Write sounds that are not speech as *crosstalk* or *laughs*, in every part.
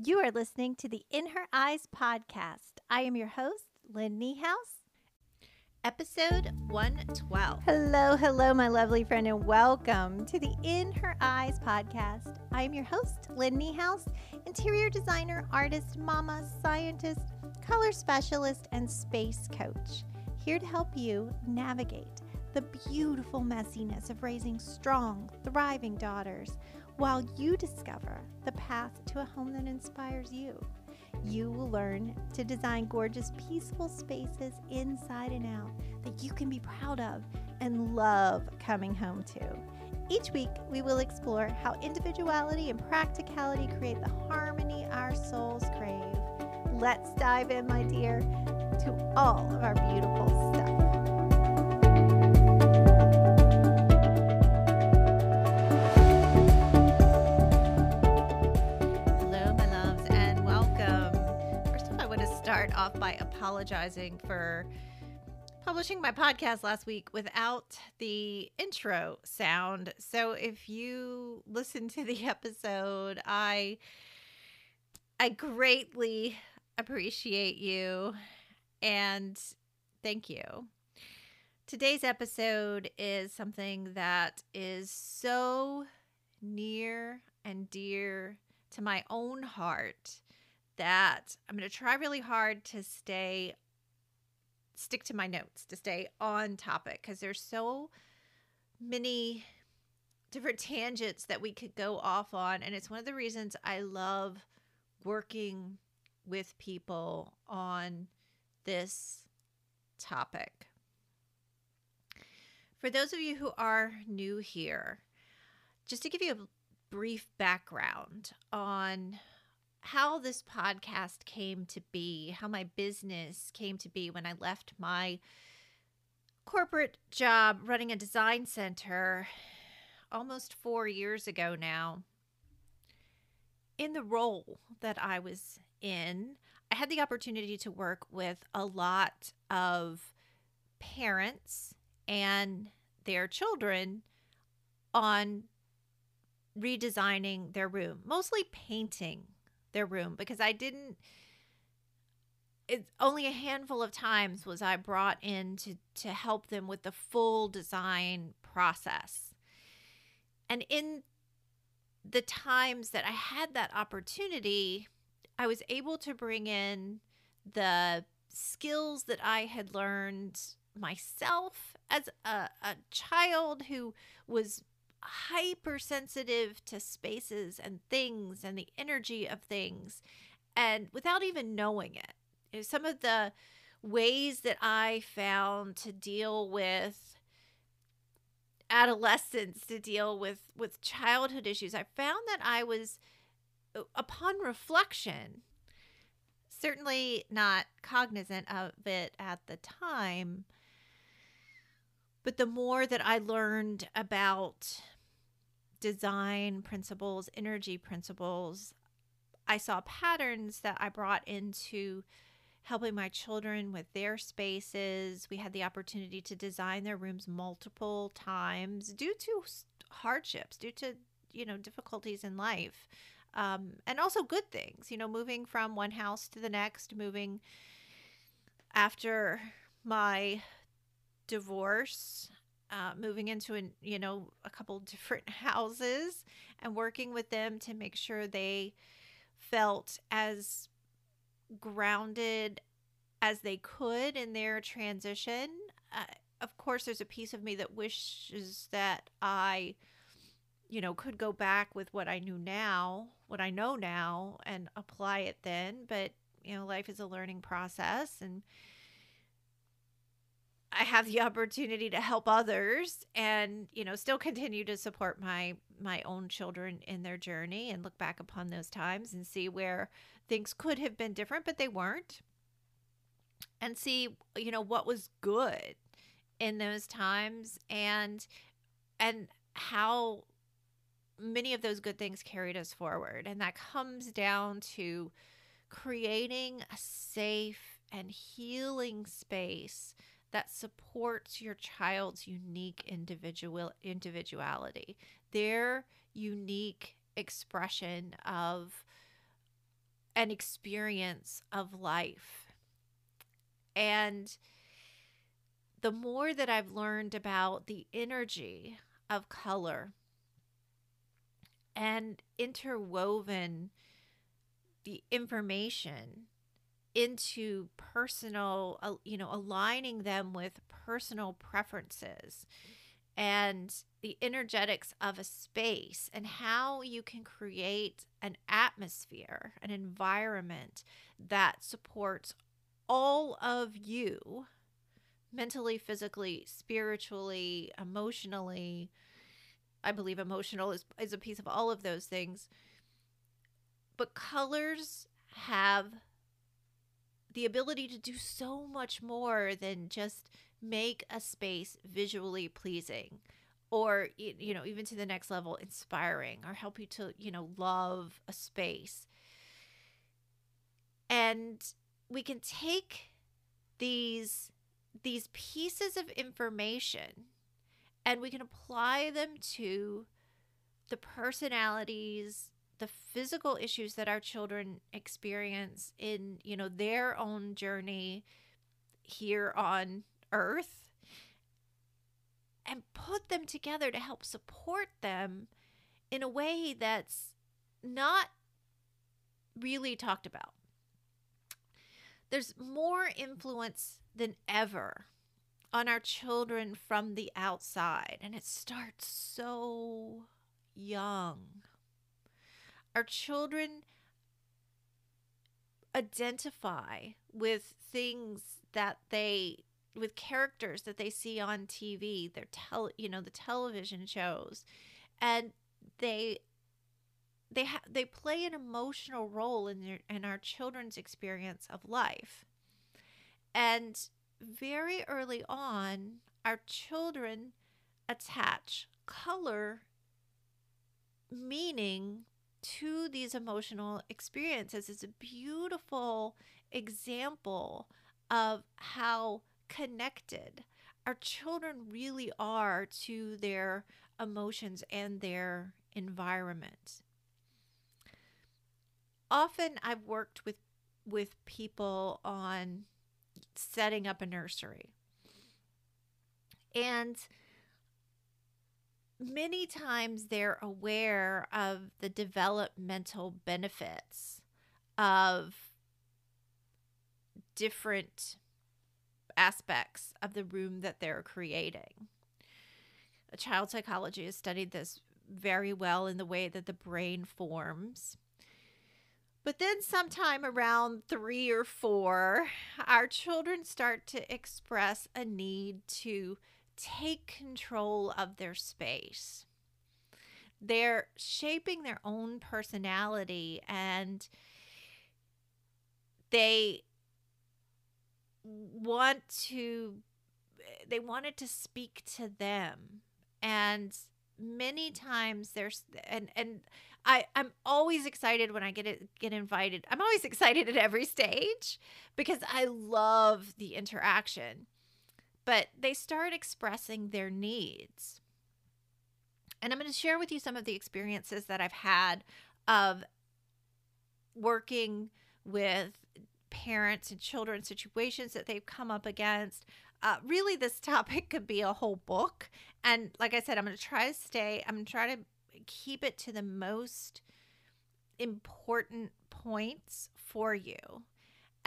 You are listening to the In Her Eyes podcast. I am your host, Lynn Niehaus. Episode 112. Hello, hello, my lovely friend, and welcome to the In Her Eyes podcast. I am your host, Lynn Niehaus, interior designer, artist, mama, scientist, color specialist, and space coach. Here to help you navigate the beautiful messiness of raising strong, thriving daughters while you discover the path to a home that inspires you. You will learn to design gorgeous, peaceful spaces inside and out that you can be proud of and love coming home to. Each week, we will explore how individuality and practicality create the harmony our souls crave. Let's dive in, my dear, to all of our beautiful stuff. Apologizing for publishing my podcast last week without the intro sound. So if you listen to the *laughs* episode, I I greatly appreciate you and thank you. Today's episode is something that is so near and dear to my own heart that I'm going to try really hard to stay stick to my notes, to stay on topic because there's so many different tangents that we could go off on and it's one of the reasons I love working with people on this topic. For those of you who are new here, just to give you a brief background on how this podcast came to be, how my business came to be when I left my corporate job running a design center almost four years ago now. In the role that I was in, I had the opportunity to work with a lot of parents and their children on redesigning their room, mostly painting their room because I didn't it's only a handful of times was I brought in to to help them with the full design process. And in the times that I had that opportunity, I was able to bring in the skills that I had learned myself as a, a child who was hypersensitive to spaces and things and the energy of things and without even knowing it. You know, some of the ways that I found to deal with adolescence to deal with with childhood issues i found that i was uh, upon reflection certainly not cognizant of it at the time but the more that i learned about design principles energy principles i saw patterns that i brought into helping my children with their spaces. We had the opportunity to design their rooms multiple times due to hardships, due to, you know, difficulties in life. Um, and also good things, you know, moving from one house to the next, moving after my divorce, uh, moving into an, you know, a couple *laughs* different houses and working with them to make sure they felt as grounded as they could in their transition. Uh, of course, there's a piece of me that wishes that I, you know, could go back with what I knew now, what I know now, and apply it then. But, you know, life is a learning process. And I have the opportunity to help others and, you know, still continue to support my my own children in their journey and look back upon those times and see where things could have been different, but they weren't. And see, you know, what was good in those times and and how many of those good things carried us forward. And that comes down to creating a safe and healing space that supports your child's unique individual individuality, their unique expression of an experience of life. And the more that I've learned about the energy of color and interwoven the information into personal, you know, aligning them with personal preferences and the energetics of a space and how you can create an atmosphere, an environment that supports all of you mentally, physically, spiritually, emotionally. I believe emotional is, is a piece of all of those things. But colors have the ability to do so much more than just make a space visually pleasing or you know even to the next level inspiring or help you to you know love a space. And we can take these these pieces of information and we can apply them to the personalities the physical issues that our children experience in you know their own journey here on earth and put them together to help support them in a way that's not really talked about. There's more influence than ever on our children from the outside, and it starts so young. Our children identify with things that they with characters that they see on TV, their tel, you know, the television shows, and they they ha- they play an emotional role in their in our children's experience of life. And very early on, our children attach color meaning to these emotional experiences. It's a beautiful example of how connected our children really are to their emotions and their environment. Often I've worked with with people on setting up a nursery. And many times they're aware of the developmental benefits of different aspects of the room that they're creating. A child psychology has studied this very well in the way that the brain forms. But then, sometime around three or four, our children start to express a need to take control of their space. They're shaping their own personality and they want to they wanted to speak to them and many times there's and and I I'm always excited when I get it get invited. I'm always *laughs* excited at every stage because I love the interaction. But they start expressing their needs. And I'm going to share with you some of the experiences that I've had of working with parents and children situations that they've come up against. Uh, really, this *laughs* topic could be a whole book. And like I said, I'm going to try to stay, I'm going to try to keep it to the most important points for you.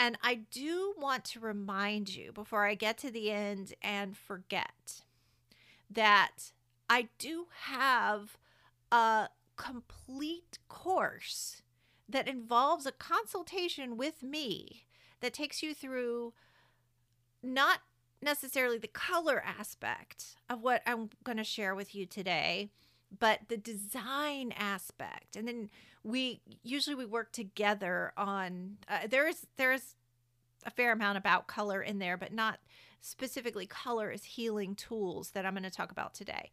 And I do want to remind you before I get to the end and forget that I do have a complete course that involves a consultation with me that takes you through not necessarily the color aspect of what I'm going to share with you today, but the design aspect. And then we usually we work together on uh, there's there's a fair amount about color in there, but not specifically color as healing tools that I'm going to talk about today.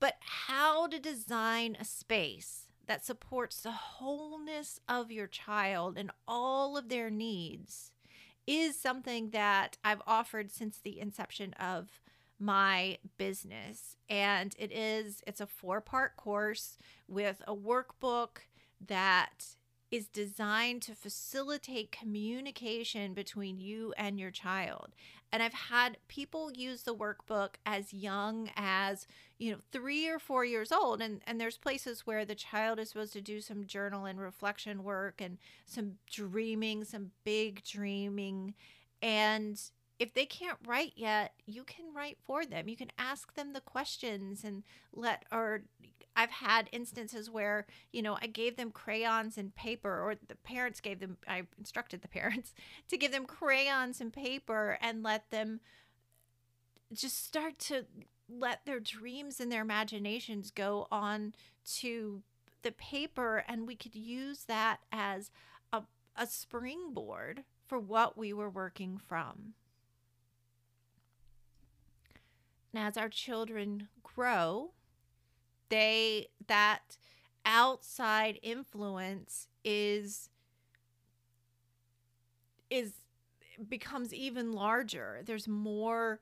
But how to design a space that supports the wholeness of your child and all of their needs is something that I've offered since the inception of my business and it is it's a four part course with a workbook that is designed to facilitate communication between you and your child. And I've had people use the workbook as young as, you know, three or four years old. And, and there's places where the child is supposed to do some journal and reflection work and some dreaming, some big dreaming. And if they can't write yet, you can write for them. You can ask them the questions and let, or I've had instances where, you know, I gave them crayons and paper, or the parents gave them, I instructed the *laughs* parents to give them crayons and paper and let them just start to let their dreams and their imaginations go on to the paper. And we could use that as a, a springboard for what we were working from. And as our children grow, they that outside influence is is becomes even larger. There's more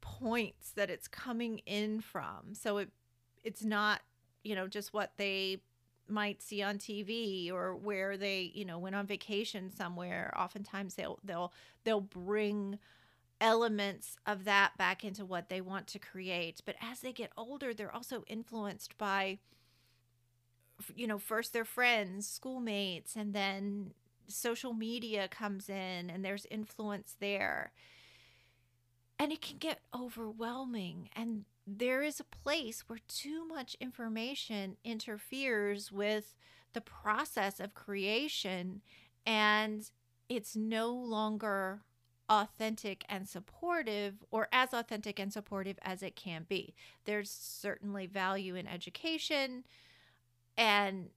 points that it's coming in from. So it it's not, you know, just what they might see on TV or where they, you know, went on vacation somewhere. Oftentimes they'll they'll they'll bring elements of that back into what they want to create. But as they get older, they're also influenced by, you know, first their friends, schoolmates, and then social media comes in and there's influence there. And it can get overwhelming. And there is a place where too much information interferes with the process of creation and it's no longer authentic and supportive or as authentic and supportive as it can be. There's certainly value in education and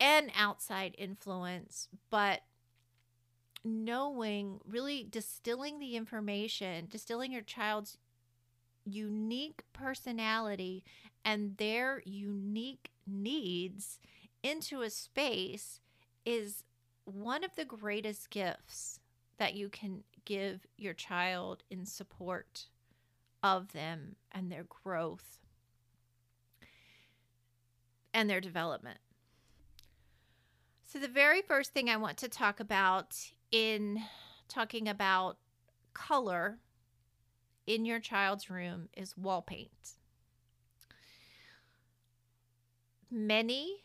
and outside influence, but knowing really distilling the information, distilling your child's unique personality and their unique needs into a space is one of the greatest gifts that you can give your child in support of them and their growth and their development. So, the very first thing I want to talk about in talking about color in your child's room is wall paint. Many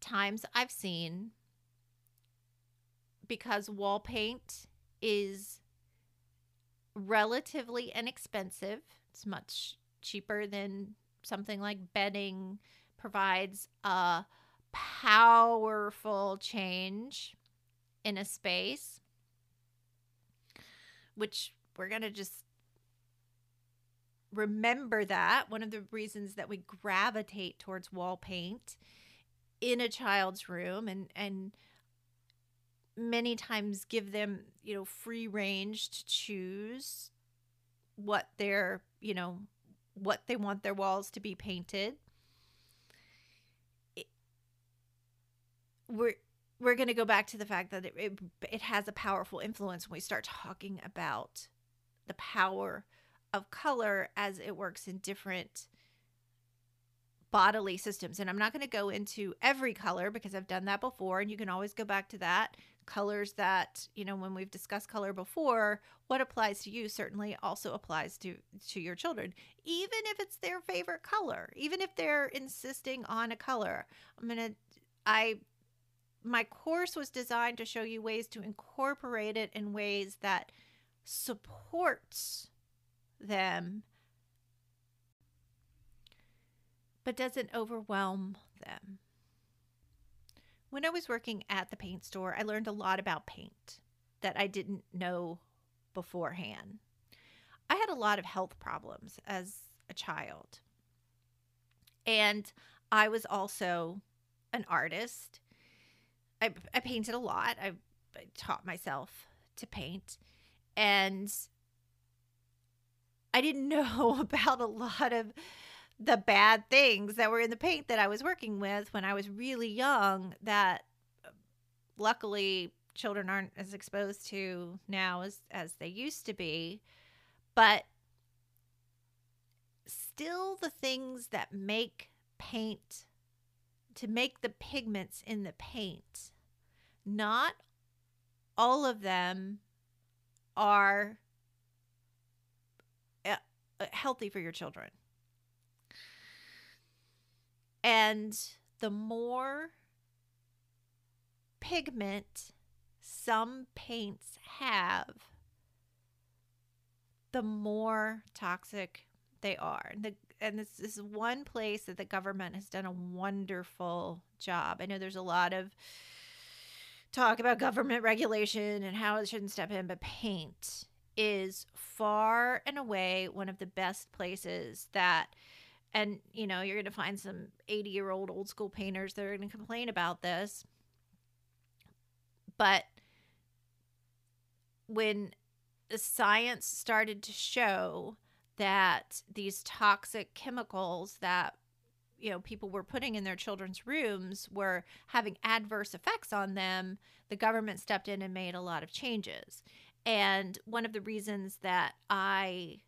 times I've seen because wall paint is relatively inexpensive. It's much cheaper than something like bedding provides a powerful change in a space which we're going to just remember that one of the reasons that we gravitate towards wall paint in a child's room and and many times give them, you know, free range to choose what their, you know, what they want their walls to be painted. It, we're we're going to go back to the fact that it, it, it has a powerful influence when we start talking about the power of color as it works in different bodily systems. And I'm not going to go into every color because I've done that before, and you can always go back to that colors that you know when we've discussed color before what applies to you certainly also applies to to your children. Even if it's their favorite color even if they're insisting on a color i'm gonna i my course was designed to show you ways to incorporate it in ways that supports them but doesn't overwhelm them when I was working at the paint store, I learned a lot about paint that I didn't know beforehand. I had a lot of health problems as a child. And I was also an artist. I, I painted a lot. I, I taught myself to paint. And I didn't *laughs* know about a lot of the bad things that were in the paint that I was working with when I was really young that uh, luckily children aren't as exposed to now as as they used to be but still the things that make paint to make the pigments in the paint. Not all of them are uh, uh, healthy for your children. And the more pigment some paints have, the more toxic they are. And, the, and this is one place that the government has done a wonderful job. I know there's a lot of talk about government regulation and how it shouldn't step in, but paint is far and away one of the best places that and you know you're going to find some 80 year old old school painters that are going to complain about this. But when the science started to show that these toxic chemicals that you know people were putting in their children's rooms were having adverse effects on them the government stepped in and made a lot of changes. And one of the reasons that i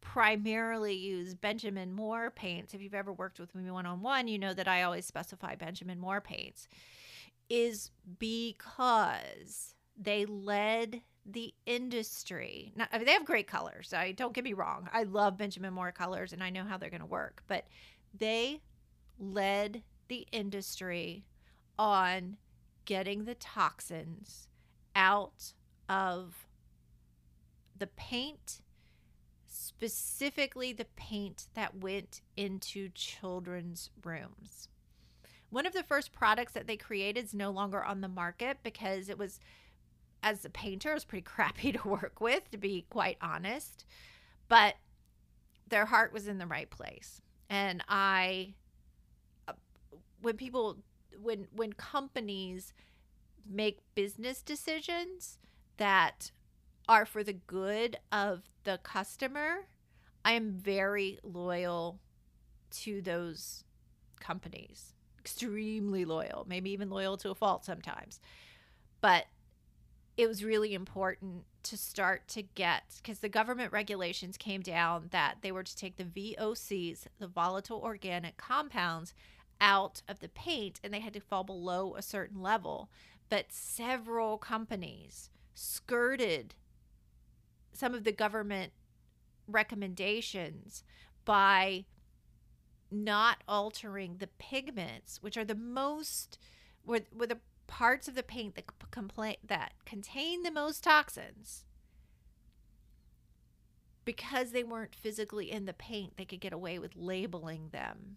primarily use benjamin moore paints if you've ever worked with me one-on-one you know that i always specify benjamin moore paints is because they led the industry. Now, I mean, they have great colors. I don't get me wrong. I love Benjamin Moore colors and I know how they're going to work, but they led the industry on getting the toxins out of the paint, specifically the paint that went into children's rooms. One of the first products that they created is no longer on the market because it was as a painter, it was pretty *laughs* crappy to work with, to be quite honest. But their heart was in the right place. And I, uh, when people, when, when companies make business decisions that are for the good of the customer, I am very loyal to those companies. Extremely loyal, maybe even loyal to a fault sometimes. But it was really important to start to get because the government regulations came down that they were to take the VOCs, the volatile organic compounds, out of the paint and they had to fall below a certain level. But several companies skirted some of the government recommendations by not altering the pigments, which are the most were, were the parts of the paint that complain that contain the most toxins. Because they weren't physically in the paint they could get away with labeling them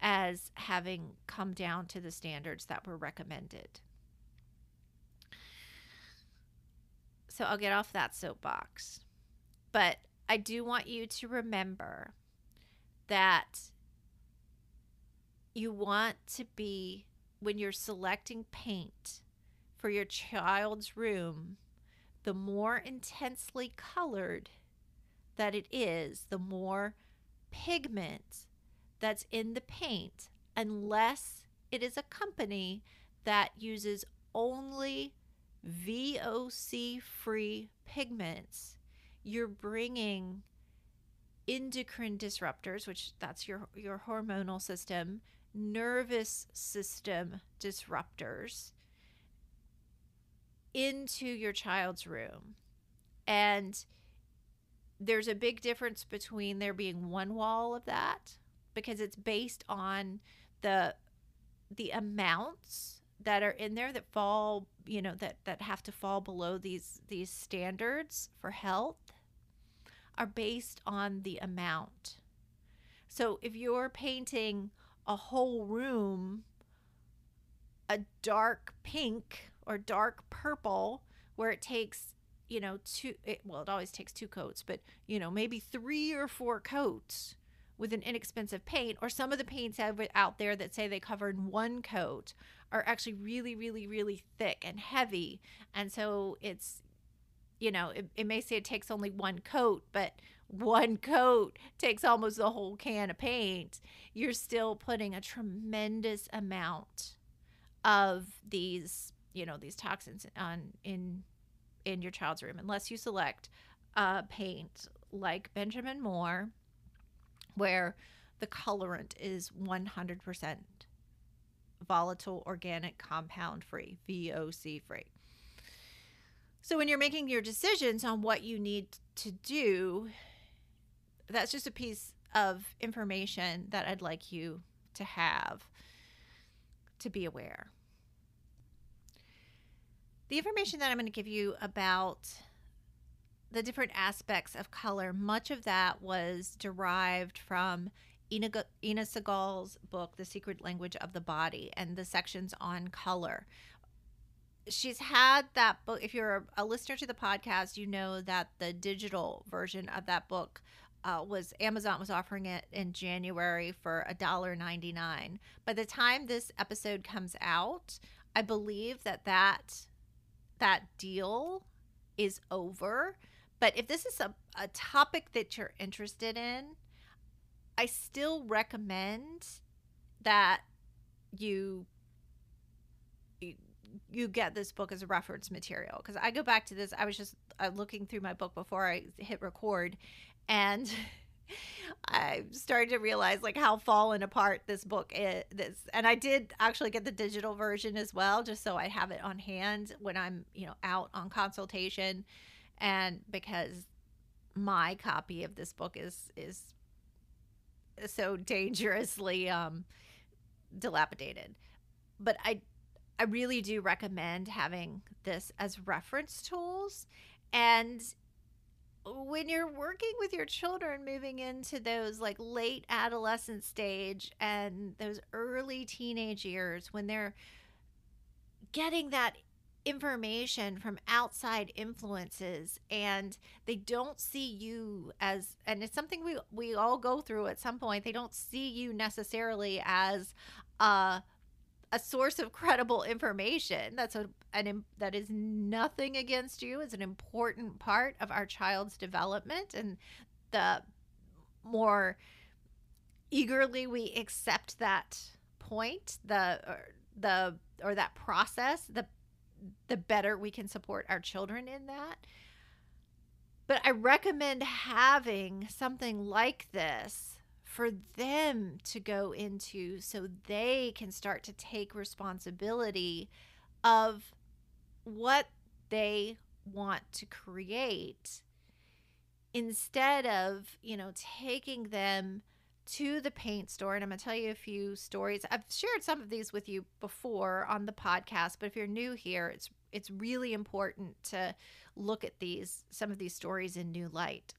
as having come down to the standards that were recommended so I'll get off that soapbox. But I do want you to remember that you want to be when you're selecting paint for your child's room, the more intensely colored that it is, the more pigment that's in the paint, unless it is a company that uses only VOC free pigments, you're bringing endocrine disruptors, which that's your your hormonal system, nervous system disruptors into your child's room. And there's a big difference between there being one wall of that because it's based on the the amounts that are in there that fall, you know, that that have to fall below these these standards for health are based on the amount. So if you're painting a whole room a dark pink or dark purple where it takes you know two it, well it always takes two coats but you know maybe three or four coats with an inexpensive paint or some of the paints out there that say they cover in one coat are actually really really really thick and heavy. And so it's you know it, it may say it takes only one coat but one *laughs* coat takes almost the whole can of paint, you're still putting a tremendous amount of these, you know, these toxins on in in your child's room unless you select a paint like Benjamin Moore where the colorant is 100% volatile organic compound free, VOC free. So when you're making your decisions on what you need to do, that's just a piece of information that I'd like you to have to be aware. The information that I'm going to give you about the different aspects of color, much of that was derived from Inna, Inna Segal's book, The Secret Language of the Body, and the sections on color. She's had that book. If you're a, listener to the podcast, you know that the digital version of that book uh, was Amazon was offering it in January for a dollar ninety nine. By the time this episode comes out, I believe that that that deal is over. But if this is a, a topic that you're interested in, I still recommend that you you get this book as a reference material because I go back to this. I was just uh, looking through my book before I hit record, and *laughs* I started to realize like how fallen apart this book is. This, and I did actually get the digital version as well, just so I have it on hand when I'm you know out on consultation, and because my copy of this book is is so dangerously um, dilapidated. But I I really do recommend having this as reference tools and when you're working with your children moving into those like late adolescent stage and those early teenage years when they're getting that information from outside influences and they don't see you as and it's something we we all go through at some point they don't see you necessarily as a a source of credible information. That's a an that is nothing against you. Is an important part of our child's development and the more eagerly we accept that point the or the or that process the the better we can support our children in that. But i recommend having something like this for them to go into so they can start to take responsibility of what they want to create instead of, you know, taking them to the paint store and I'm going to tell you a few stories. I've shared some of these with you before on the podcast, but if you're new here, it's it's really important to look at these some of these stories in new light.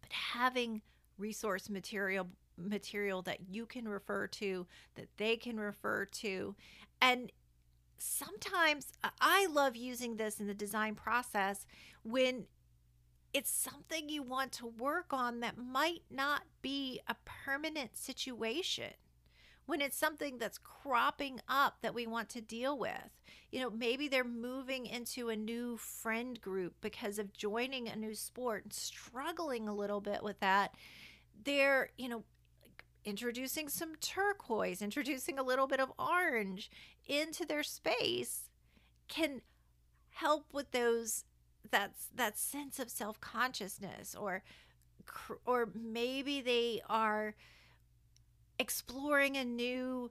But having resource material material that you can refer to that they can refer to and sometimes I love using this in the design process when it's something you want to work on that might not be a permanent situation when it's something that's cropping up that we want to deal with. You know, maybe they're moving into a new friend group because of joining a new sport and struggling a little bit with that they're, you know, introducing some turquoise, introducing a little bit of orange into their space can help with those that's that sense of self-consciousness or or maybe they are exploring a new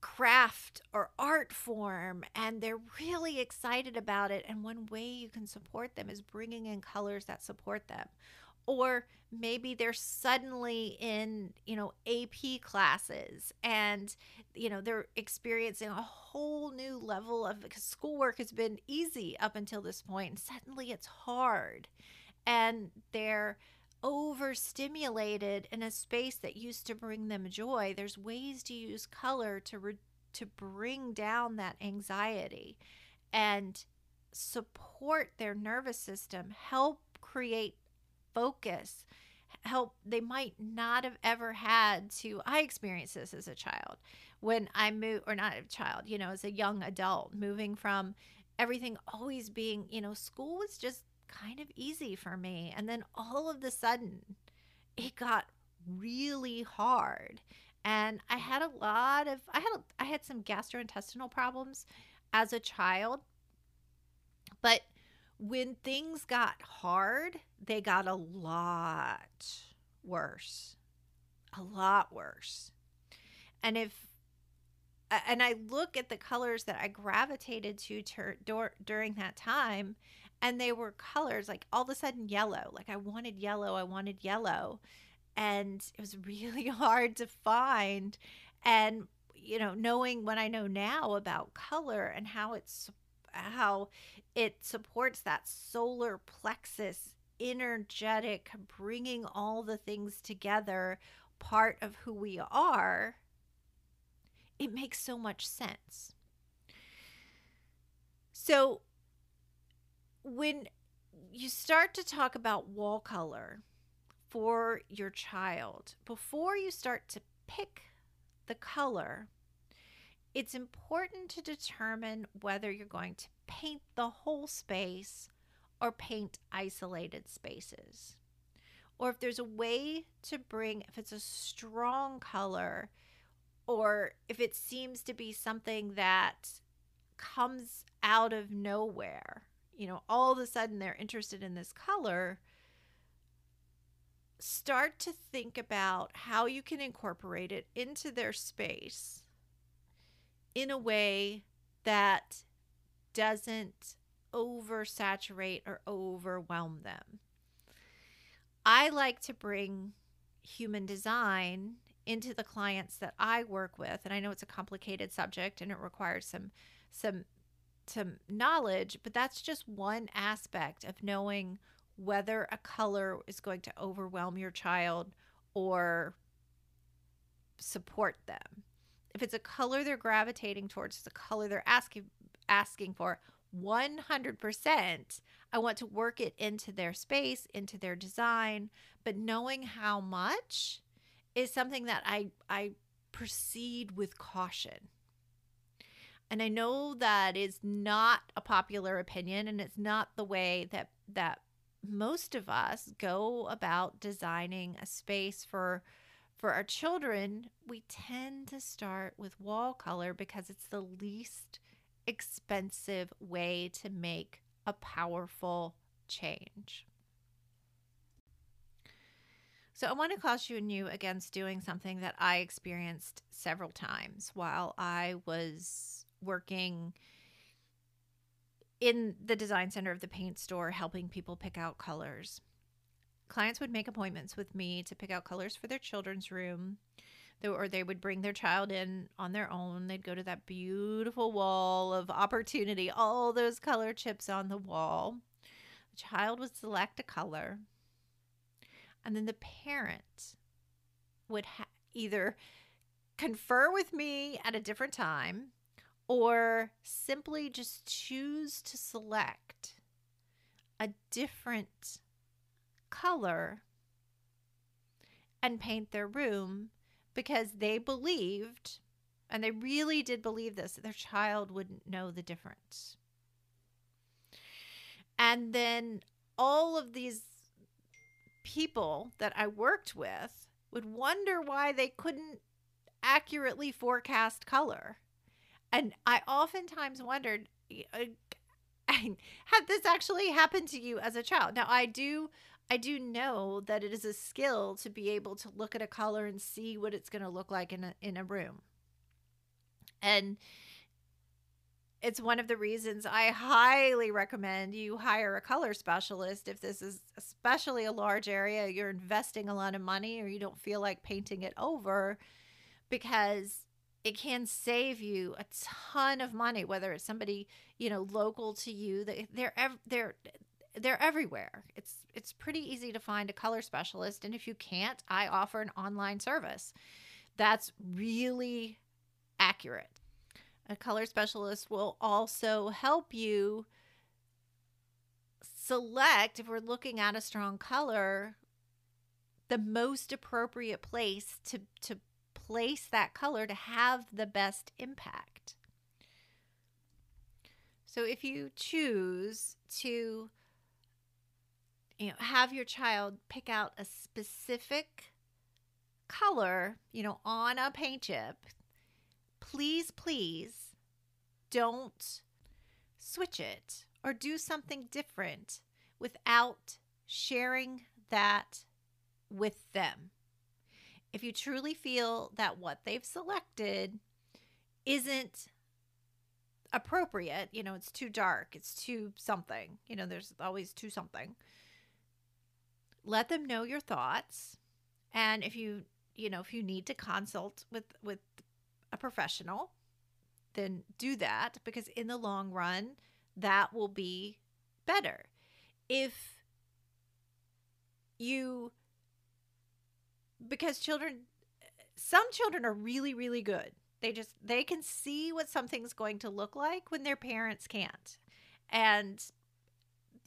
craft or art form and they're really excited about it and one way you can support them is bringing in colors that support them or maybe they're suddenly in you know ap classes and you know they're experiencing a whole new level of because schoolwork has been easy up until this point and suddenly it's hard. And they're overstimulated in a space that used to bring them joy. There's ways to use color to re- to bring down that anxiety and support their nervous system help create focus help they might not have ever had to i experienced this as a child. When i moved or not a child you know as a young adult moving from everything always being you know school was just kind of easy for me. And then all of the sudden it got really hard. And i had a lot of i had i had some gastrointestinal problems as a child but when things got hard, they got a lot worse. A lot worse. And if and I look at the colors that I gravitated to tur- dur- during that time, and they were colors like all of a sudden yellow. Like I wanted yellow, I wanted yellow, and it was really *laughs* hard to find. And you know, knowing what I know now about color and how it's how it supports that solar plexus energetic bringing all the things together part of who we are it makes so much sense. So when you start to talk about wall color for your child before you start to pick the color it's important to determine whether you're going to paint the whole space or paint isolated spaces. Or if there's a way to bring, if it's a strong color, or if it seems to be something that comes out of nowhere, you know, all of a sudden they're interested in this color, start to think about how you can incorporate it into their space in a way that doesn't oversaturate or overwhelm them. I like to bring human design into the clients that I work with and I know it's a complicated subject and it requires some some some knowledge, but that's just one aspect of knowing whether a color is going to overwhelm your child or support them if it's a color they're gravitating towards, it's a color they're asking asking for, 100%, I want to work it into their space, into their design, but knowing how much is something that I I proceed with caution. And I know that is not a popular opinion and it's not the way that that most of us go about designing a space for for our children, we tend to start with wall color because it's the least expensive way to make a powerful change. So, I want to caution you against doing something that I experienced several times while I was working in the design center of the paint store, helping people pick out colors clients would make appointments with me to pick out colors for their children's room or they would bring their child in on their own. They'd go to that beautiful wall of opportunity all those color chips on the wall. The child would select a color and then the parent would ha- either confer with me at a different time or simply just choose to select a different color and paint their room because they believed, and they really did believe this, that their child wouldn't know the difference. And then all of these people that I worked with would wonder why they couldn't accurately forecast color. And I oftentimes wondered, uh, *laughs* had this actually happened to you as a child? Now, I do I do know that it is a skill to be able to look at a color and see what it's going to look like in a in a room. And it's one of the reasons I highly recommend you hire a color specialist if this is especially a large area you're investing a lot of money or you don't feel like painting it over because it can save you a ton of money whether it's somebody you know local to you they're they're they're everywhere. It's it's pretty easy to find a color specialist and if you can't, I offer an online service. That's really accurate. A color specialist will also help you select if we're looking at a strong color the most appropriate place to to place that color to have the best impact. So if you choose to you know, have your child pick out a specific color, you know, on a paint chip, please, please don't switch it or do something different without sharing that with them. If you truly feel that what they've selected isn't appropriate, you know, it's too dark, it's too something, you know, there's always too something. Let them know your thoughts. And if you, you know, if you need to consult with with a professional, then do that because in the long run, that will be better. If you because children some children are really really good they just they can see what something's going to look like when their parents can't and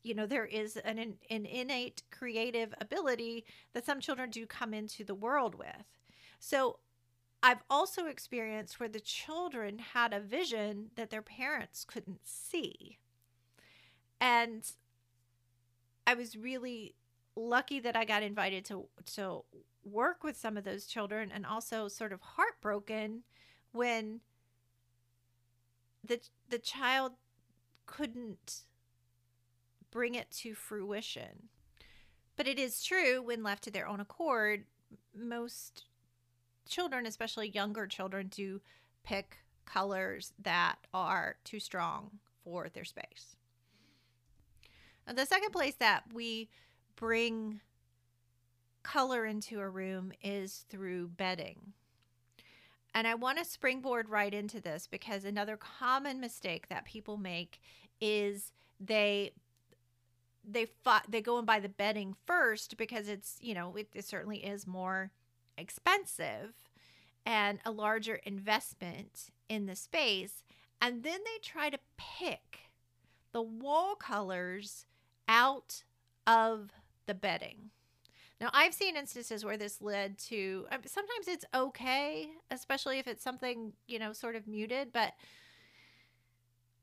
you know there is an an innate creative ability that some children do come into the world with. So i've also experienced where the children had a vision that their parents couldn't see. And i was really lucky that I got invited to to work with some of those children and also sort of heartbroken when the the child couldn't bring it to fruition. But it is true when left to their own accord, most children, especially younger children, do pick colors that are too strong for their space. And the second place that we bring color into a room is through bedding. And I want to springboard right into this because another common mistake that people make is they they fought, they go and buy the bedding first because it's you know it, it certainly is more expensive and a larger investment in the space and then they try to pick the wall colors out of the bedding. Now, I've seen instances where this led to um, sometimes it's okay, especially if it's something, you know, sort of muted, but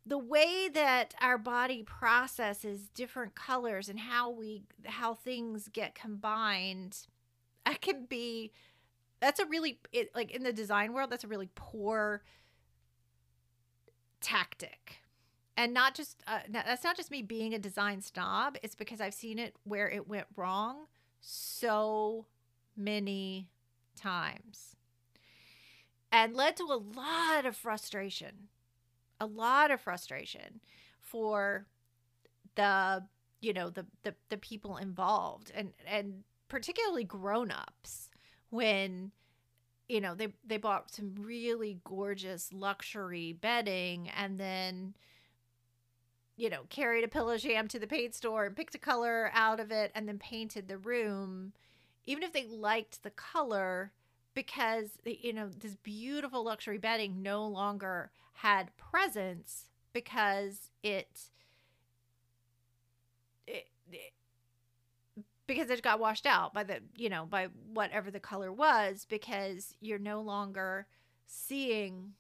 the way that our body processes different colors and how we how things get combined that can be that's a really it, like in the design world that's a really poor tactic. And not just uh, that's not just me being a design snob it's because i've seen it where it went wrong so many times and led to a lot of frustration a lot of frustration for the you know the the, the people involved and and particularly grown-ups when you know they they bought some really gorgeous luxury bedding and then you know, carried a pillow sham to the paint store and picked a color out of it and then painted the room, even if they liked the color, because, you know, this beautiful luxury bedding no longer had presence because it, it, it because it got washed out by the you know by whatever the color was because you're no longer seeing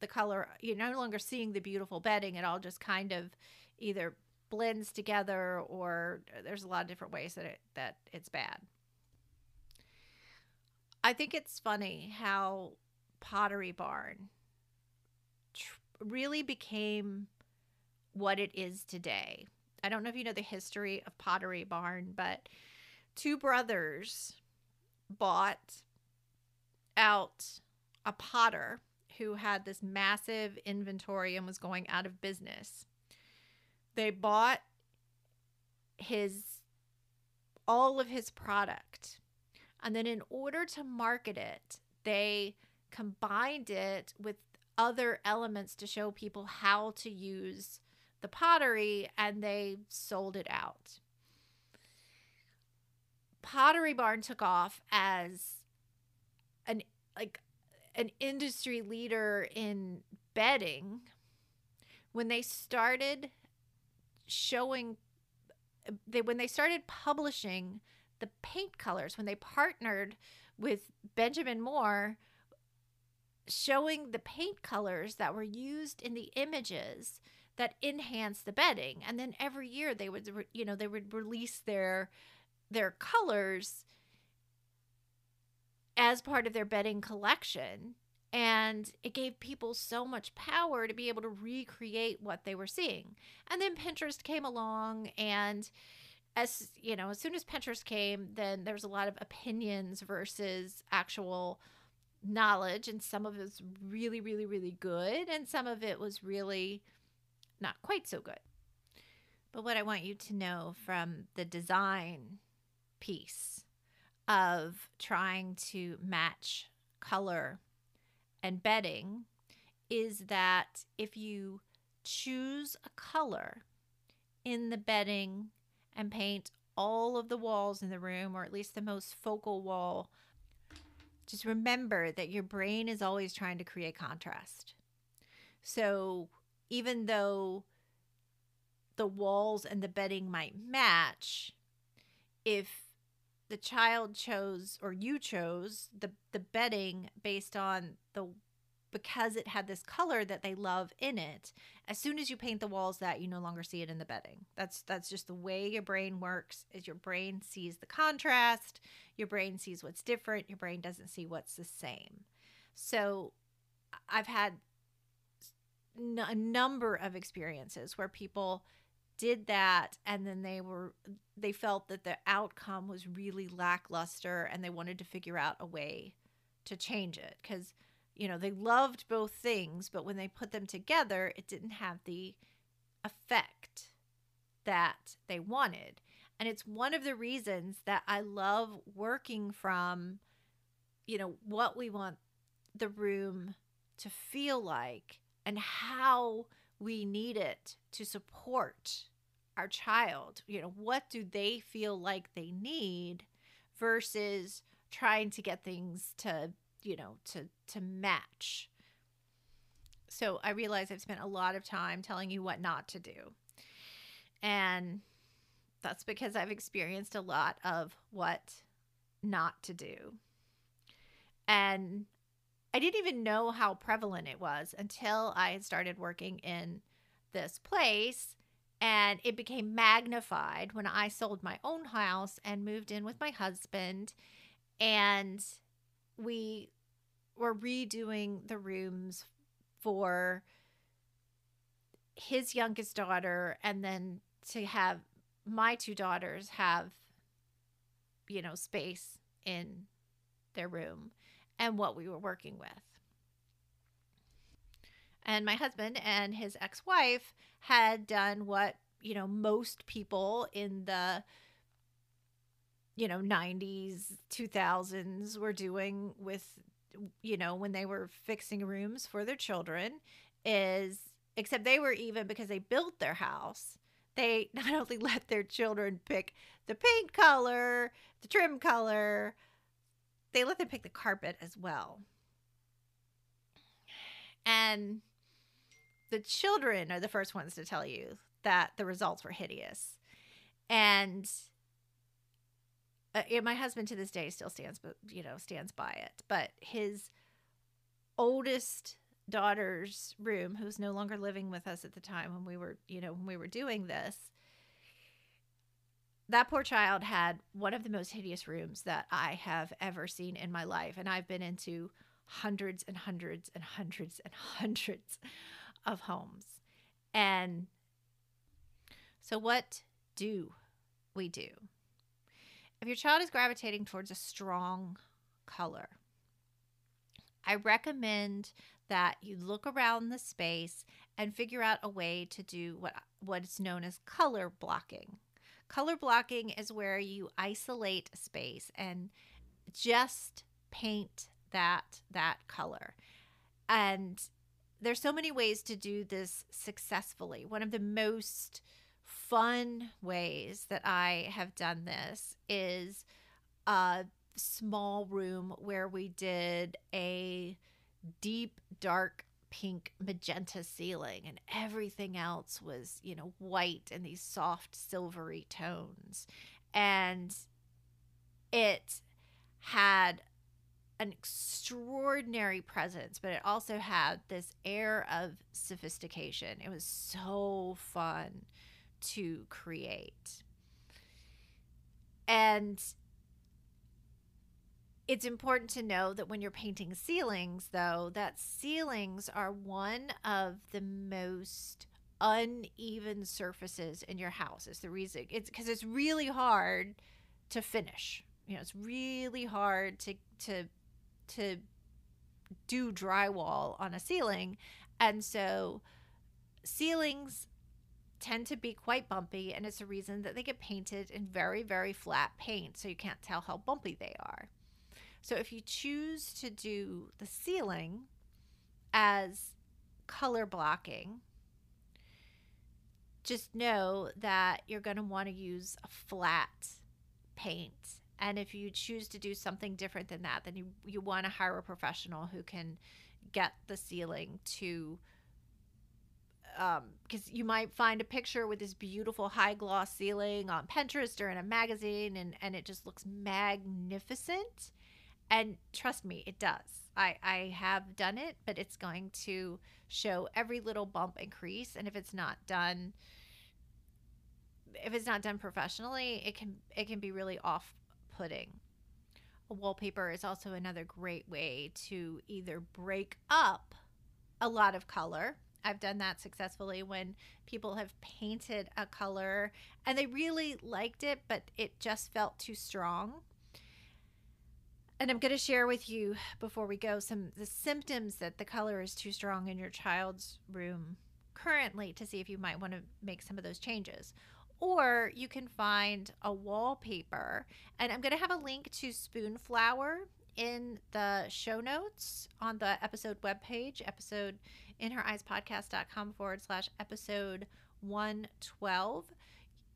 the color you're no longer seeing the beautiful bedding. It all just kind of either blends together or uh, there's a lot of different ways that it that it's bad i think it's funny how pottery barn tr- really became what it is today i don't know if you know the history of pottery barn but two brothers bought out a potter who had this massive inventory and was going out of business. They bought his all of his product. And then in order to market it, they combined it with other elements to show people how to use the pottery and they sold it out. Pottery Barn took off as an like an industry leader in bedding when they started showing they when they started publishing the paint colors when they partnered with Benjamin Moore showing the paint colors that were used in the images that enhance the bedding and then every year they would you know they would release their their colors as part of their bedding collection. And it gave people so much power to be able to recreate what they were seeing. And then Pinterest came along and as you know, as soon as Pinterest came, then there was a lot of opinions versus actual knowledge and some of it was really really really good and some of it was really not quite so good. But what i want you to know from the design piece of trying to match color and bedding is that if you choose a color in the bedding and paint all of the walls in the room or at least the most focal wall just remember that your brain is always trying to create contrast. So even though the walls and the bedding might match, if the child chose or you chose the the bedding based on the because it had this color that they love in it as soon as you paint the walls that you no longer see it in the bedding. That's that's just the way your brain works is your brain sees the contrast your brain sees what's different your brain doesn't see what's the same. So i've had a number of experiences where people did that and then they were they felt that the outcome was really lackluster and they wanted to figure out a way to change it because you know, they loved both things, but when they put them together, it didn't have the effect that they wanted. And it's one of the reasons that I love working from, you know, what we want the room to feel like and how we need it to support our child. You know, what do they feel like they need versus trying to get things to you know to to match. So i realize i've spent a lot of time telling you what not to do. And that's because i've experienced a lot of what not to do. And i didn't even know how prevalent it was until i had started working in this place and it became magnified when i sold my own house and moved in with my husband. And we were redoing the rooms for his youngest daughter and then to have my two daughters have you know space in their room and what we were working with. And my husband and his ex-wife had done what you know most people in the you know 90s 2000s were doing with you know when they were fixing rooms for their children is except they were even because they built their house they *laughs* not only let their children pick the paint color the trim color they let them pick the carpet as well. And the children are the first ones to tell you that the results were hideous. And uh, my husband to this day still stands but you know stands by it but his oldest daughter's room who's no longer living with us at the time when we were you know when we were doing this that poor child had one of the most hideous rooms that i have ever seen in my life and i've been into hundreds and hundreds and hundreds and *laughs* hundreds of homes. And so what do we do if your child is gravitating towards a strong color, I recommend that you look around the space and figure out a way to do what what is known as color blocking. Color blocking is where you isolate a space and just paint that that color. And there's so many ways to do this successfully. One of the most fun ways that I have done this is a small room where we did a deep, dark pink magenta ceiling and everything else was, you know, white and these soft silvery tones. And it had an extraordinary presence, but it also had this air of sophistication. It was so fun to create. And it's important to know that when you're painting ceilings, though, that ceilings are one of the most uneven surfaces in your house. Is the reason it's because it's really hard to finish. You know, it's really hard to to to do drywall on a ceiling. And so ceilings tend to be quite bumpy, and it's a reason that they get painted in very, very flat paint, so you can't tell how bumpy they are. So if you choose to do the ceiling as color blocking, just know that you're going to want to use a flat paint. And if you choose to do something different than that, then you, you want to hire a professional who can get the ceiling to because um, you might find a picture with this beautiful high gloss ceiling on Pinterest or in a magazine, and, and it just looks magnificent. And trust me, it does. I, I have done it, but it's going to show every little bump and crease. And if it's not done, if it's not done professionally, it can it can be really off putting. A wallpaper is also another great way to either break up a lot of color. I've done that successfully when people have painted a color and they really liked it, but it just felt too strong. And I'm going to share with you before we go some the symptoms that the color is too strong in your child's room currently to see if you might want to make some of those changes or you can find a wallpaper. And I'm going to have a link to Spoonflower in the show notes on the episode webpage, episode inhereyespodcast.com forward slash episode 112.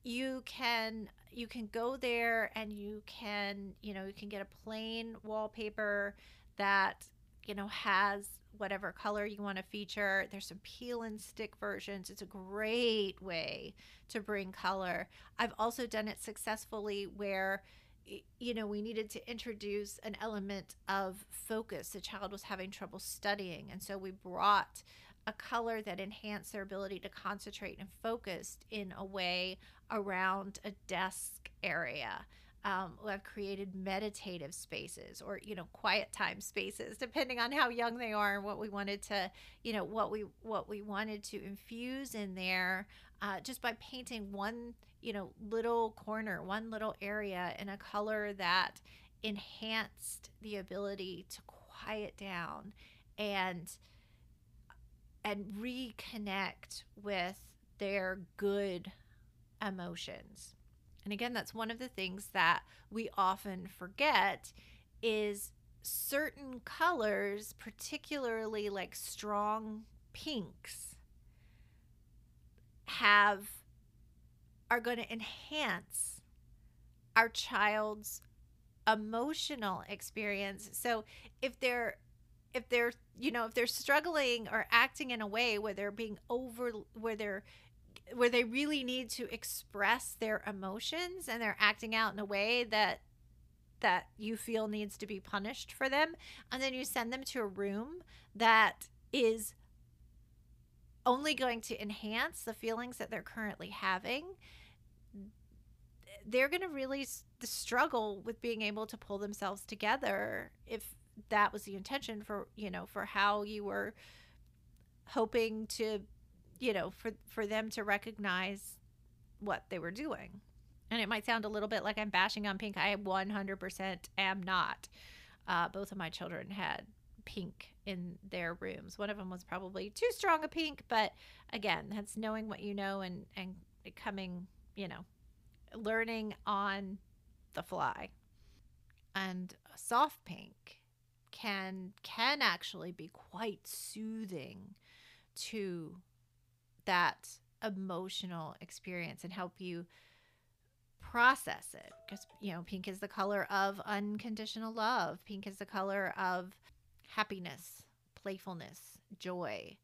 You can you can go there and you can you know you can get a plain wallpaper that you know has whatever color you want to feature. There's some peel and stick versions. It's a great way to bring color. I've also done it successfully where you know, we needed to introduce an element of focus. The child was having trouble studying, and so we brought a color that enhanced their ability to concentrate and focus in a way around a desk area um, have created meditative spaces or you know quiet time spaces depending on how young they are and what we wanted to you know what we what we wanted to infuse in there uh, just by painting one you know little corner one little area in a color that enhanced the ability to quiet down and and reconnect with their good emotions. And again, that's one of the things that we often forget is certain colors, particularly like strong pinks, have are going to enhance our child's emotional experience. So if they're if they're you know if they're struggling or acting in a way where they're being over where they're where they really need to express their emotions and they're acting out in a way that that you feel needs to be punished for them and then you send them to a room that is only going to enhance the feelings that they're currently having they're going to really struggle with being able to pull themselves together if that was the intention for you know for how you were hoping to you know, for for them to recognize what they were doing. And it might sound a little bit like I'm bashing on pink. I 100% am not. Uh, both of my children had pink in their rooms. One of them was probably too strong a pink, but again, that's knowing what you know and and coming, you know, learning on the fly. And soft pink can can actually be quite soothing to that emotional experience and help you process it because you know pink is the color of unconditional love pink is the color of happiness playfulness joy.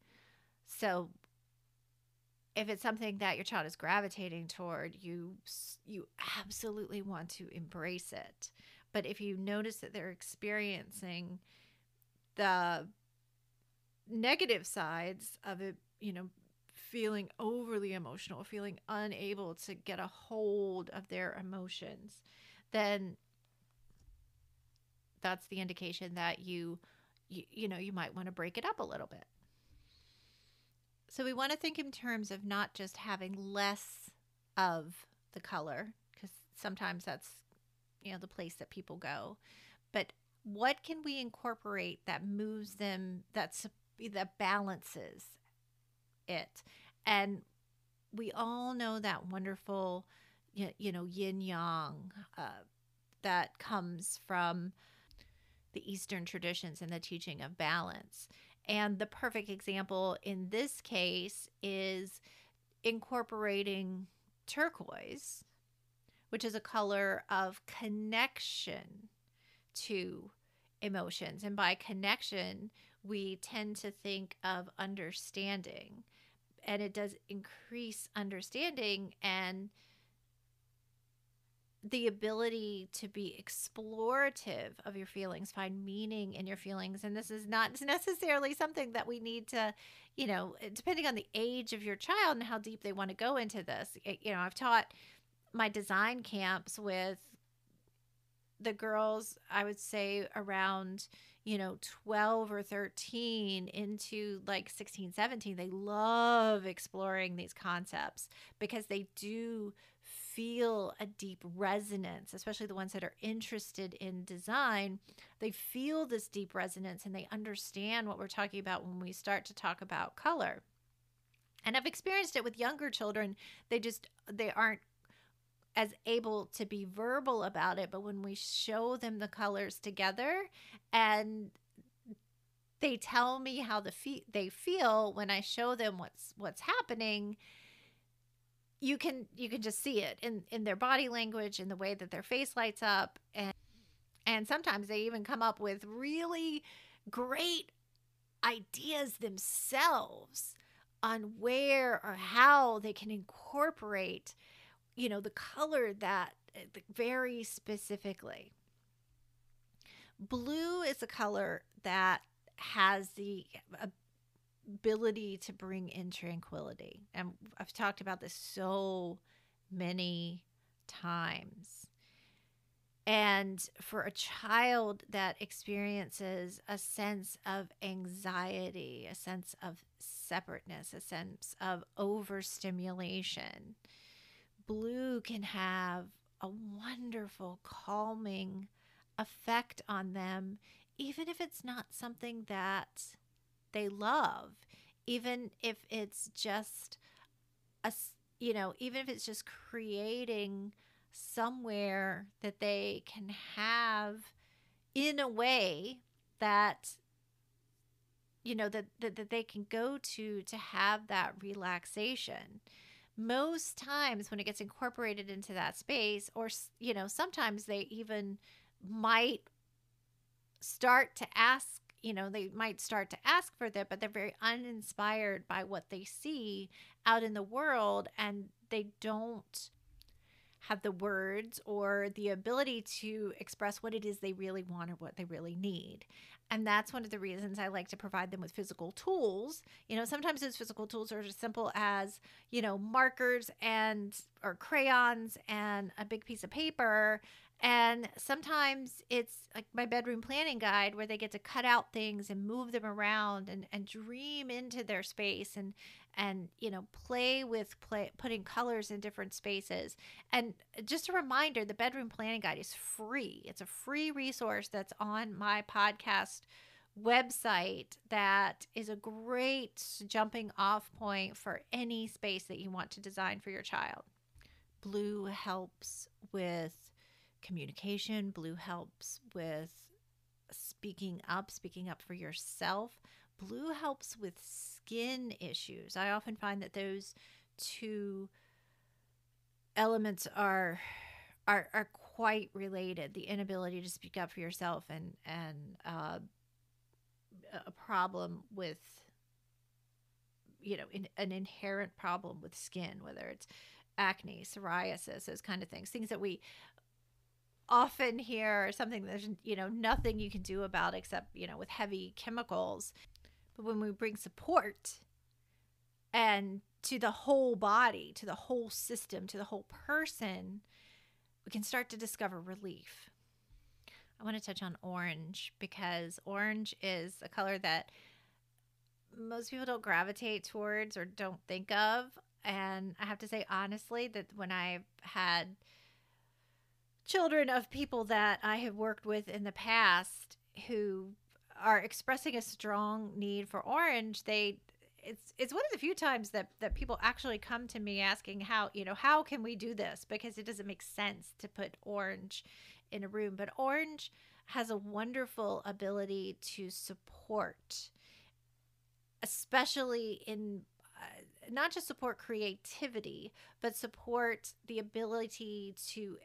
So if it's something that your child is gravitating toward you you absolutely want to embrace it. But if you notice that they're experiencing the negative sides of it you know feeling overly emotional, feeling unable to get a hold of their emotions, then that's the indication that you, you, you know, you might want to break it up a little bit. So we want to think in terms of not just having less of the color, because sometimes that's, you know, the place that people go, but what can we incorporate that moves them that's that balances it and we all know that wonderful you know yin yang uh, that comes from the eastern traditions and the teaching of balance and the perfect example in this case is incorporating turquoise which is a color of connection to emotions. And by connection, we tend to think of understanding. And it does increase understanding and the ability to be explorative of your feelings, find meaning in your feelings. And this is not *laughs* necessarily something that we need to, you know, eh, depending on the age of your child and how deep they want to go into this. You know, I've taught my design camps with the girls, I would say around, you know, 12 or 13 into like 16, 17, they love exploring these concepts because they do feel a deep resonance, especially the ones that are interested in design. They feel this deep resonance and they understand what we're talking about when we start to talk about color. And I've experienced it with younger children. They just they aren't as able to be verbal about it, but when we show them the colors together and they tell me how the fe- they feel when I show them what's what's happening, you can you can just see it in in their body language in the way that their face lights up and and sometimes they even come up with really great ideas themselves on where or how they can incorporate you know, the color that very specifically. Blue is a color that has the ability to bring in tranquility. And I've talked about this so many times. And for a child that experiences a sense of anxiety, a sense of separateness, a sense of overstimulation, blue can have a wonderful calming effect on them, even if it's not something that they love, even if it's just a, you know, even if it's just creating somewhere that they can have in a way that you know that, that that they can go to to have that relaxation. Most times when it gets incorporated into that space or you know sometimes they even might start to ask you know they might start to ask for that but they're very uninspired by what they see out in the world and they don't have the words or the ability to express what it is they really want or what they really need. And that's one of the reasons I like to provide them with physical tools. You know, sometimes those physical tools are as simple as, you know, markers and or crayons and a big piece of paper. And sometimes it's like my bedroom planning guide where they get to cut out things and move them around and, and dream into their space and and you know play with play putting colors in different spaces. And just a reminder the bedroom planning guide is free. It's a free resource that's on my podcast website that is a great jumping off point for any space that you want to design for your child. Blue helps with communication blue helps with speaking up speaking up for yourself blue helps with skin issues. I often find that those two elements are are are quite related. The inability to speak up for yourself and and uh, a problem with you know in, an inherent problem with skin, whether it's acne, psoriasis, those kind of things, things that we often hear something there's you know nothing you can do about except you know with heavy chemicals but when we bring support and to the whole body, to the whole system, to the whole person, we can start to discover relief. I want to touch on orange because orange is a color that most people don't gravitate towards or don't think of. And I have to say, honestly, that when I've had children of people that I have worked with in the past, who are expressing a strong need for orange, they it's it's one of the few times that that people actually come to me asking how you know how can we do this? Because it doesn't make sense to put orange in a room but orange has a wonderful ability to support especially in uh, not just support creativity but support the ability to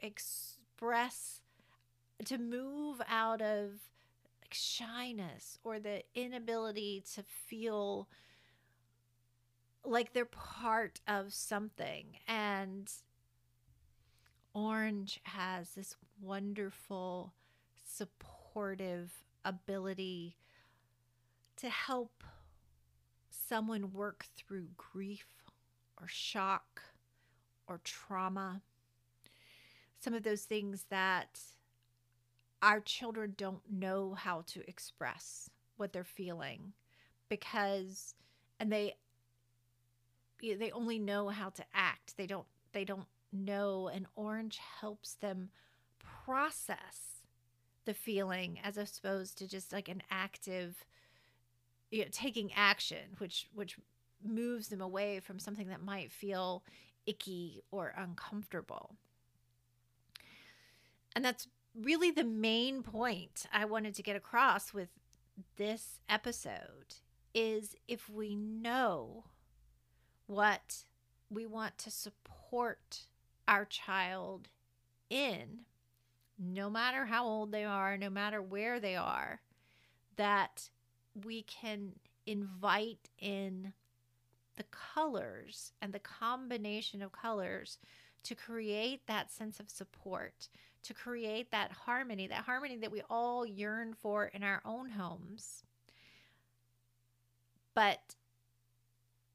express to move out of like shyness or the inability to feel like they're part of something. And Orange has this wonderful, supportive ability to help someone work through grief or shock or trauma. Some of those things that our children don't know how to express what they're feeling because and they they only know how to act. They don't they don't know and orange helps them process the feeling as opposed to just like an active you know, taking action which which moves them away from something that might feel icky or uncomfortable. And that's really the main point I wanted to get across with this episode is if we know what we want to support our child in, no matter how old they are, no matter where they are, that we can invite in the colors and the combination of colors to create that sense of support, to create that harmony, that harmony that we all yearn for in our own homes. But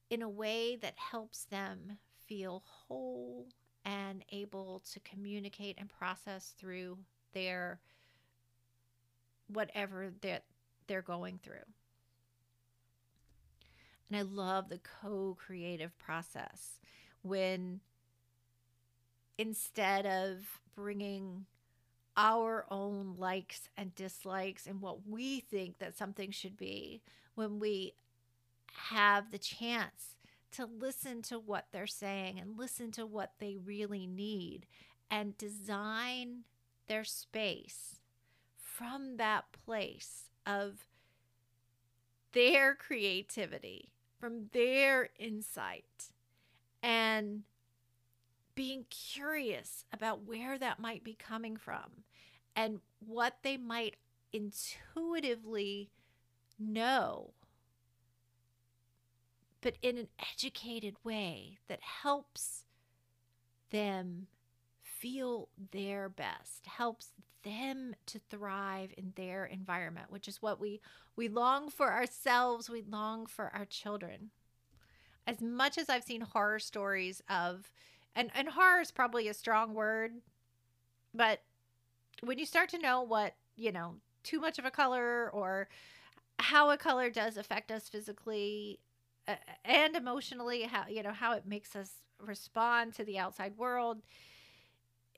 in a way that helps them feel whole and able to communicate and process through their whatever that they're going through. And I love the co creative process when instead of bringing our own likes and dislikes and what we think that something should be, when we have the chance to listen to what they're saying and listen to what they really need and design their space from that place of their creativity, from their insight, and being curious about where that might be coming from and what they might intuitively know but in an educated way that helps them feel their best, helps them to thrive in their environment, which is what we we long for ourselves, we long for our children. As much as I've seen horror stories of and and horror is probably a strong word, but when you start to know what, you know, too much of a color or how a color does affect us physically and emotionally how you know how it makes us respond to the outside world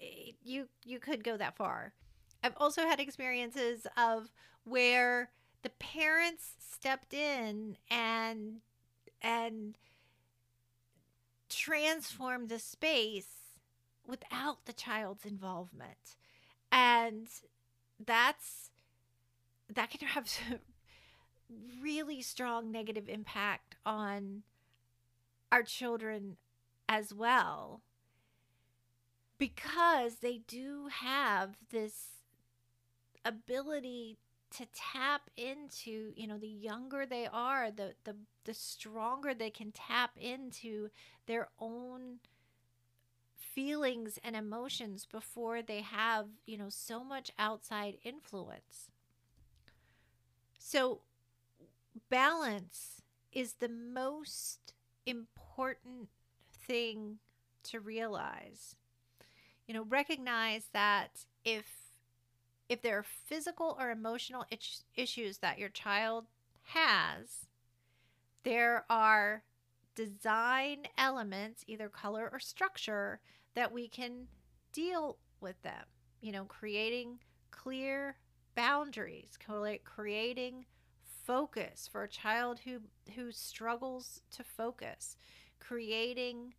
eh, you you could go that far. I've also had experiences of where the parents stepped in and and transformed the space without the child's involvement. And that's that can have *laughs* really strong negative impact on our children as well. Because they do have this ability to tap into you know the younger they are the the the stronger they can tap into their own feelings and emotions before they have you know so much outside influence so balance is the most important thing to realize. You know, recognize that if if there are physical or emotional issues that your child has, there are design elements, either color or structure, that we can deal with them. You know, creating clear boundaries, creating focus for a child who who struggles to focus, creating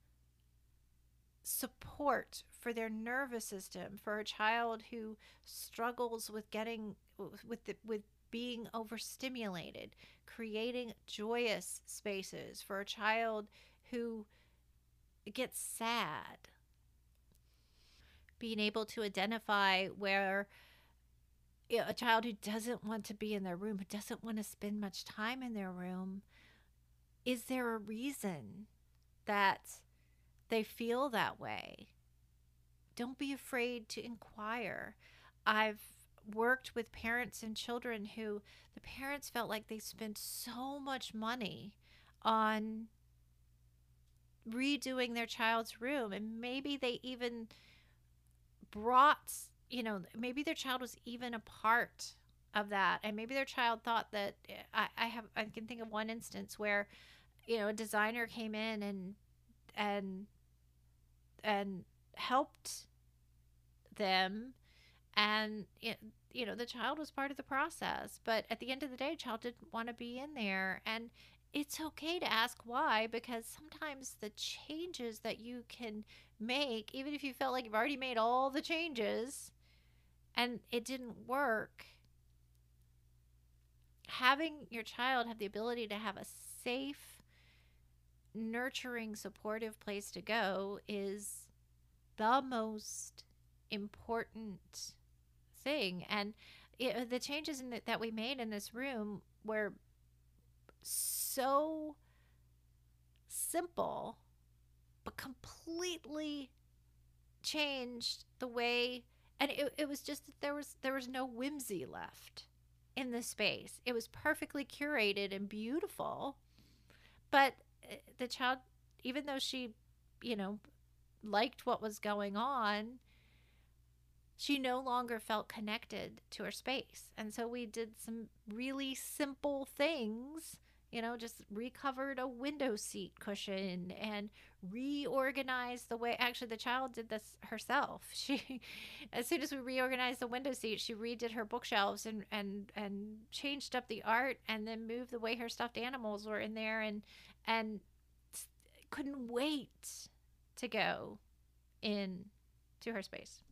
support for their nervous system for a child who struggles with getting with the, with being overstimulated, creating joyous spaces for a child who gets sad. Being able to identify where you know, a child who doesn't want to be in their room, who doesn't want to spend much time in their room, is there a reason that they feel that way? Don't be afraid to inquire. I've worked with parents and children who the parents felt like they spent so much money on redoing their child's room and maybe they even brought you know, maybe their child was even a part of that. And maybe their child thought that eh, I, I have, I can think of one instance where, you know, a designer came in and, and, and helped them. And, you know, the child was part of the process. But at the end of the day, child didn't want to be in there. And it's okay to ask why because sometimes the changes that you can make, even if you felt like you've already made all the changes, and it didn't work, having your child have the ability to have a safe, nurturing, supportive place to go is the most important thing. And it, the changes the, that we made in this room were so simple, but completely changed the way and it, it was just that there was there was no whimsy left in the space it was perfectly curated and beautiful but eh, the child even though she you know liked what was going on she no longer felt connected to her space and so we did some really simple things you know, just recovered a window seat cushion and reorganized the way. Actually, the child did this herself. *laughs* She, as soon as we reorganized the window seat, she redid her bookshelves and and and changed up the art, and then moved the way her stuffed animals were in there, and and couldn't wait to go in to her space.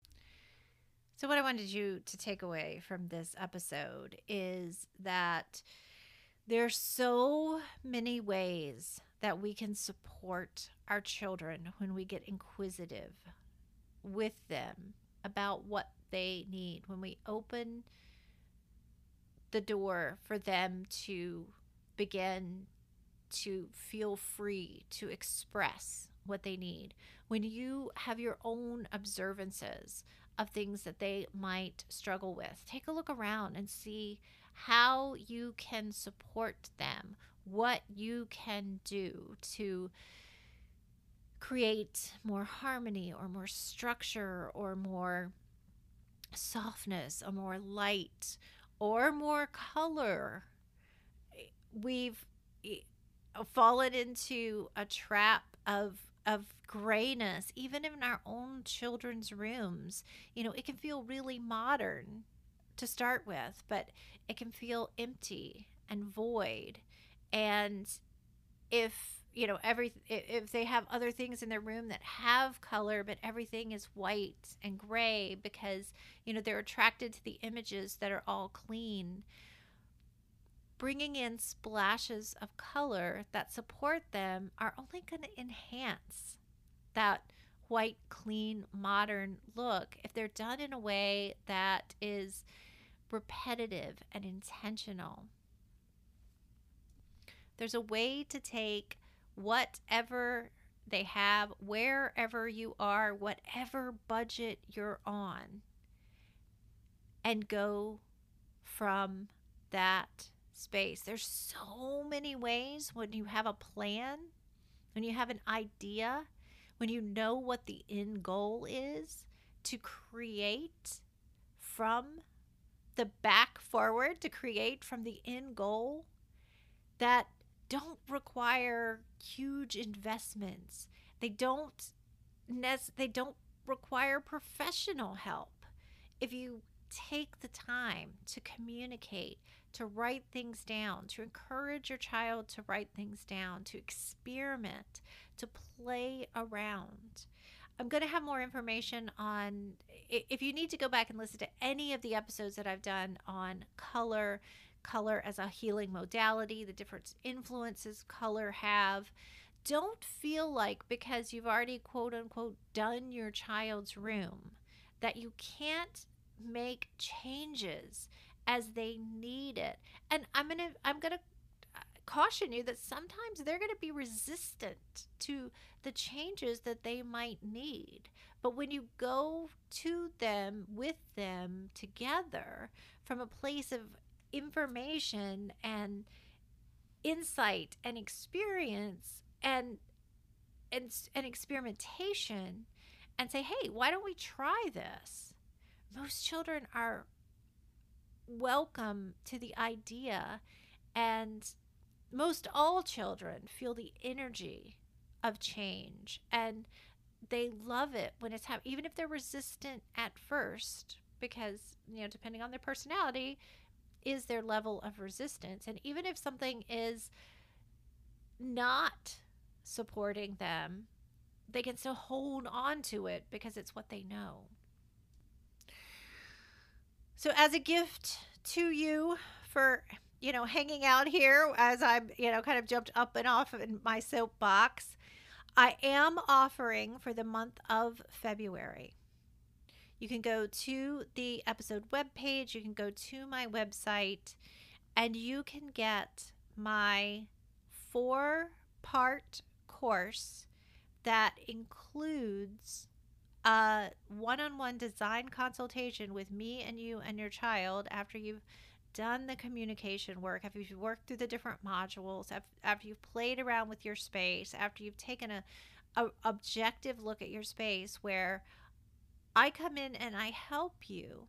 So, what I wanted you to take away from this episode is that there's so many ways that we can support our children when we get inquisitive with them about what they need. When we open the door for them to begin to feel free to express what they need. When you have your own observances of things that they might struggle with, take a look around and see how you can support them, what you can do to create more harmony or more structure or more softness or more light or more color. We've eh, fallen into a trap of of grayness even in our own children's rooms you know it can feel really modern to start with but it can feel empty and void. And if you know every if they have other things in their room that have color but everything is white and gray because you know they're attracted to the images that are all clean bringing in splashes of color that support them are only going to enhance that white clean modern look if they're done in a way that is repetitive and intentional. There's a way to take whatever they have, wherever you are, whatever budget you're on, and go from that space. There's so many ways when you have a plan, when you have an idea, when you know what the end goal is to create from the back forward to create from the end goal that don't require huge investments. They don't they don't require professional help. If you take the time to communicate, to write things down, to encourage your child to write things down, to experiment, to play around. I'm going to have more information on if you need to go back and listen to any of the episodes that I've done on color, color as a healing modality, the different influences color have. Don't feel like because you've already quote unquote done your child's room that you can't make changes as they need it. And I'm going to I'm going to uh, caution you that sometimes they're going to be resistant to the changes that they might need. But when you go to them with them together from a place of information and insight and experience and and, and experimentation and say, hey, why don't we try this? Most children are welcome to the idea and most all children feel the energy of change and they love it when it's happening even if they're resistant at first because you know depending on their personality is their level of resistance and even if something is not supporting them they can still hold on to it because it's what they know so as a gift to you for you know, hanging out here as I'm, you know, kind of jumped up and off in my soapbox, I am offering for the month of February. You can go to the episode webpage, you can go to my website, and you can get my four part course that includes Uh, a one on one design consultation with me and you and your child after you've done the communication work, after you've worked through the different modules, after you've played around with your space, after you've taken a, a objective look at your space where I come in and I help you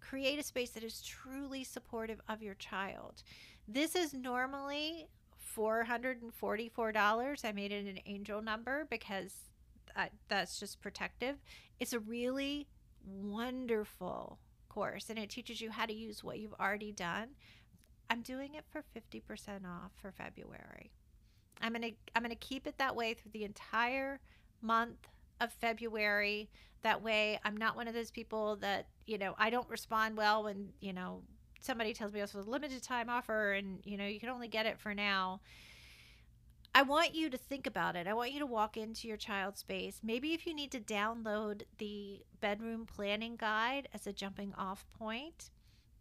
create a space that is truly supportive of your child. This is normally $444. I made it an angel number because I, that's just protective. It's a really wonderful course and it teaches you how to use what you've already done. I'm doing it for 50% off for February. I'm going to I'm going to keep it that way through the entire month of February. That way I'm not one of those people that, you know, I don't respond well when, you know, somebody tells me oh, it's a limited time offer and, you know, you can only get it for now. I want you to think about it. I want you to walk into your child's space. Maybe if you need to download the bedroom planning guide as a jumping off point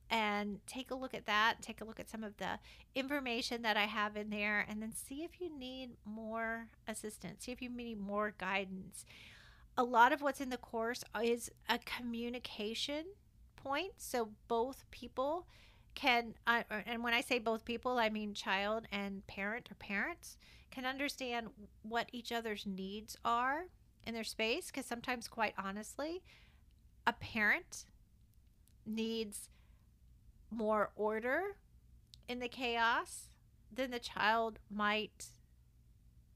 and take a look at that, take a look at some of the information that I have in there, and then see if you need more assistance, see if you need more guidance. A lot of what's in the course is a communication point. So both people can, uh, and when I say both people, I mean child and parent or parents can understand what each other's needs are in their space because sometimes quite honestly a parent needs more order in the chaos than the child might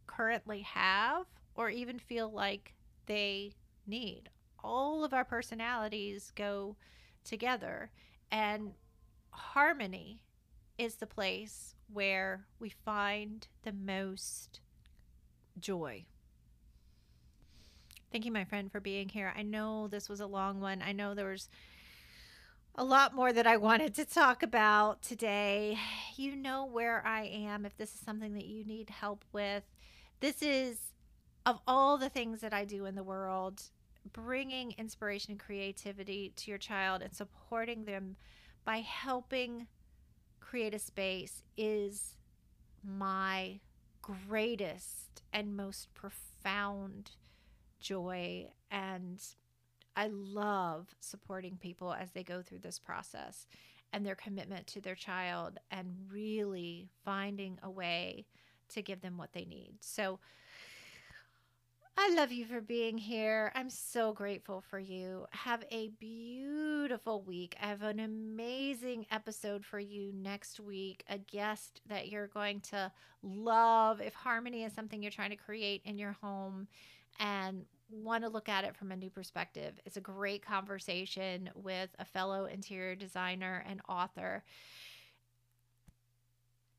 currently have or even feel like they need. All of our personalities go together, and harmony is the place where we find the most joy. Thank you, my friend, for being here. I know this was a long one. I know there was a lot more that I wanted to talk about today. You know where I am if this is something that you need help with. This is, of all the things that I do in the world, bringing inspiration and creativity to your child and supporting them by helping create a space is my greatest and most profound joy. And I love supporting people as they go through this process and their commitment to their child and really finding a way to give them what they need. So, I love you for being here. I'm so grateful for you. Have a beautiful week. I have an amazing episode for you next week. A guest that you're going to love. If harmony is something you're trying to create in your home and want to look at it from a new perspective. It's a great conversation with a fellow interior designer and author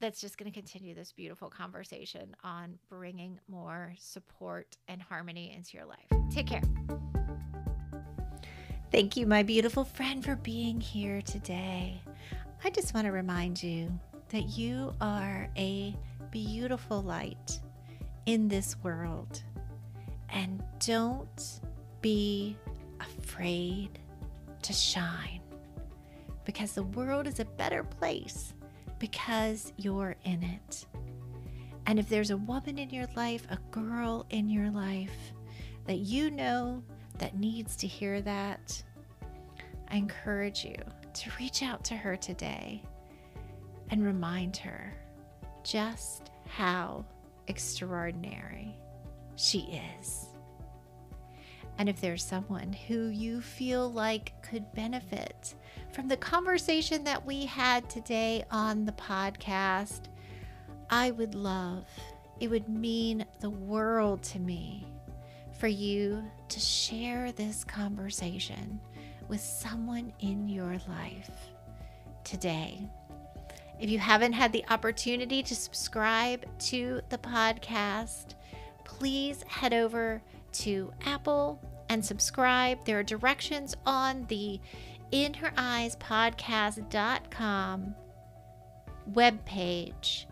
that's just going to continue this beautiful conversation on bringing more support and harmony into your life. Take care. Thank you, my beautiful friend, for being here today. I just want to remind you that you are a beautiful light in this world. And don't be afraid to shine because the world is a better place because you're in it. And if there's a woman in your life, a girl in your life that you know that needs to hear that, I encourage you to reach out to her today and remind her just how extraordinary she is. And if there's someone who you feel like could benefit from the conversation that we had today on the podcast, I would love, it would mean the world to me for you to share this conversation with someone in your life today. If you haven't had the opportunity to subscribe to the podcast, please head over to Apple and subscribe. There are directions on the In Her Eyes podcast.com webpage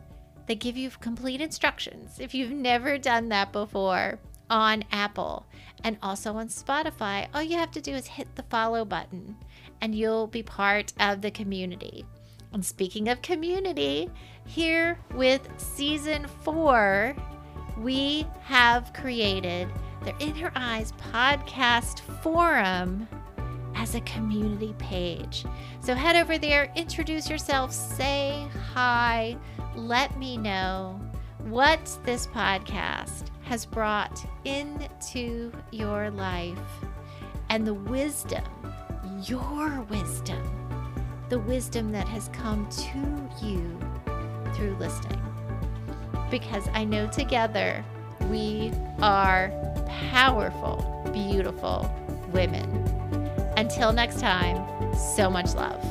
that give you complete instructions if you've never done that before on Apple and also on Spotify. All you have to do is hit the follow button and you'll be part of the community. And speaking of community, here with season four, we have created the In Her Eyes podcast forum as a community page. So head over there, introduce yourself, say hi, let me know what this podcast has brought into your life and the wisdom, your wisdom the wisdom that has come to you through listening. Because I know together we are powerful, beautiful women. Until next time, so much love.